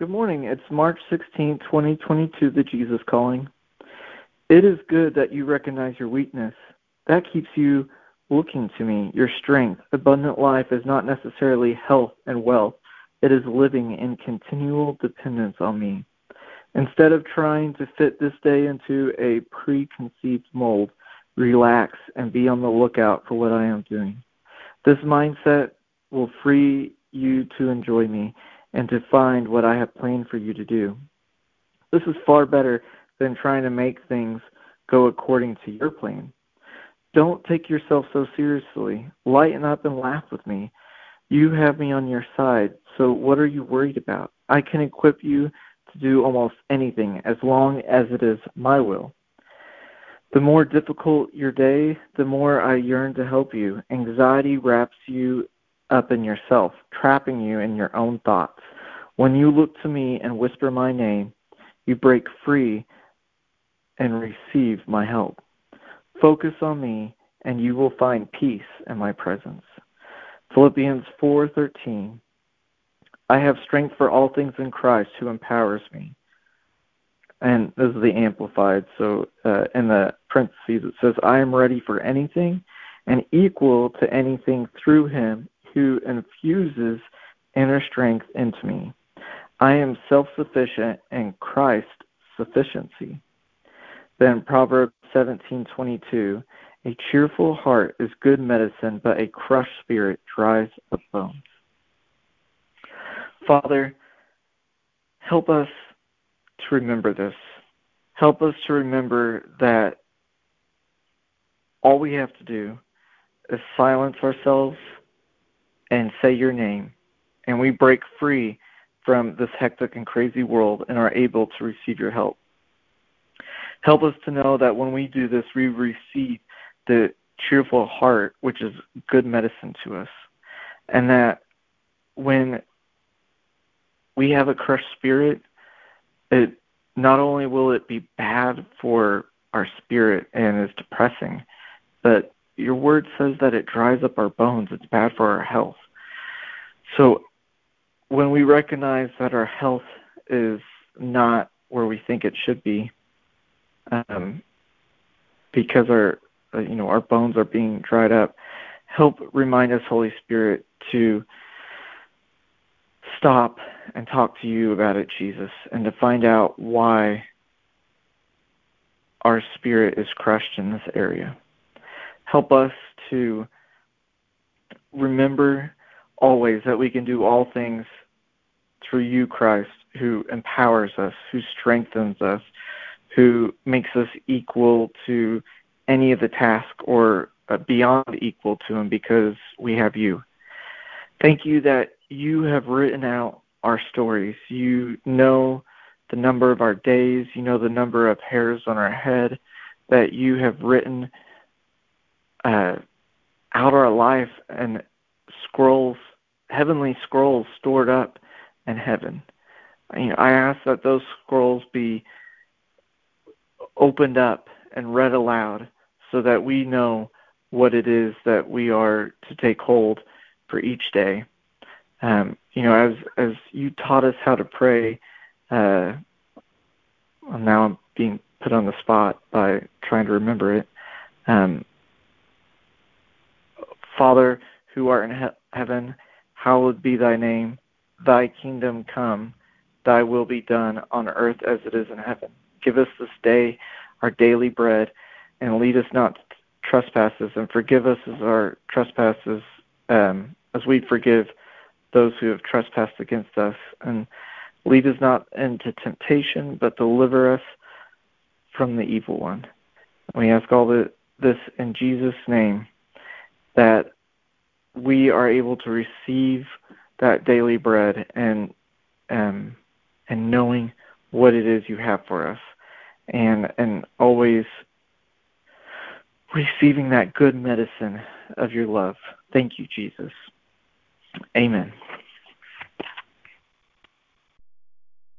Good morning. It's March 16, 2022, the Jesus Calling. It is good that you recognize your weakness. That keeps you looking to me. Your strength, abundant life is not necessarily health and wealth. It is living in continual dependence on me. Instead of trying to fit this day into a preconceived mold, relax and be on the lookout for what I am doing. This mindset will free you to enjoy me and to find what I have planned for you to do. This is far better than trying to make things go according to your plan. Don't take yourself so seriously. Lighten up and laugh with me. You have me on your side, so what are you worried about? I can equip you to do almost anything as long as it is my will. The more difficult your day, the more I yearn to help you. Anxiety wraps you up in yourself, trapping you in your own thoughts. When you look to me and whisper my name, you break free and receive my help. Focus on me, and you will find peace in my presence. Philippians 4:13 I have strength for all things in Christ who empowers me. And this is the amplified. So uh, in the parentheses it says, I am ready for anything and equal to anything through him who infuses inner strength into me. I am self sufficient in Christ's sufficiency. Then Proverbs 17:22 A cheerful heart is good medicine, but a crushed spirit dries up bones. Father, help us to remember this. Help us to remember that all we have to do is silence ourselves and say your name, and we break free from this hectic and crazy world and are able to receive your help. Help us to know that when we do this, we receive the cheerful heart, which is good medicine to us. And that when we have a crushed spirit, it not only will it be bad for our spirit and is depressing, but your word says that it dries up our bones. It's bad for our health. So when we recognize that our health is not where we think it should be, um, because our uh, you know our bones are being dried up, help remind us, Holy Spirit, to stop and talk to you about it, Jesus, and to find out why our spirit is crushed in this area. Help us to remember always that we can do all things through you, Christ, who empowers us, who strengthens us, who makes us equal to any of the task or uh, beyond equal to him because we have you. Thank you that you have written out our stories. You know the number of our days, you know the number of hairs on our head, that you have written uh, out our life and scrolls, heavenly scrolls stored up in heaven. I ask that those scrolls be opened up and read aloud so that we know what it is that we are to take hold for each day. Um, you know, as as you taught us how to pray, uh, well, now I'm being put on the spot by trying to remember it. Um, Father, who art in he- heaven, hallowed be thy name. Thy kingdom come, thy will be done on earth as it is in heaven. Give us this day our daily bread, and lead us not to trespasses, and forgive us as our trespasses, um, as we forgive those who have trespassed against us. And lead us not into temptation, but deliver us from the evil one. We ask all this in Jesus' name, that we are able to receive that daily bread and um, and knowing what it is you have for us, and and always receiving that good medicine of your love. Thank you, Jesus. Amen.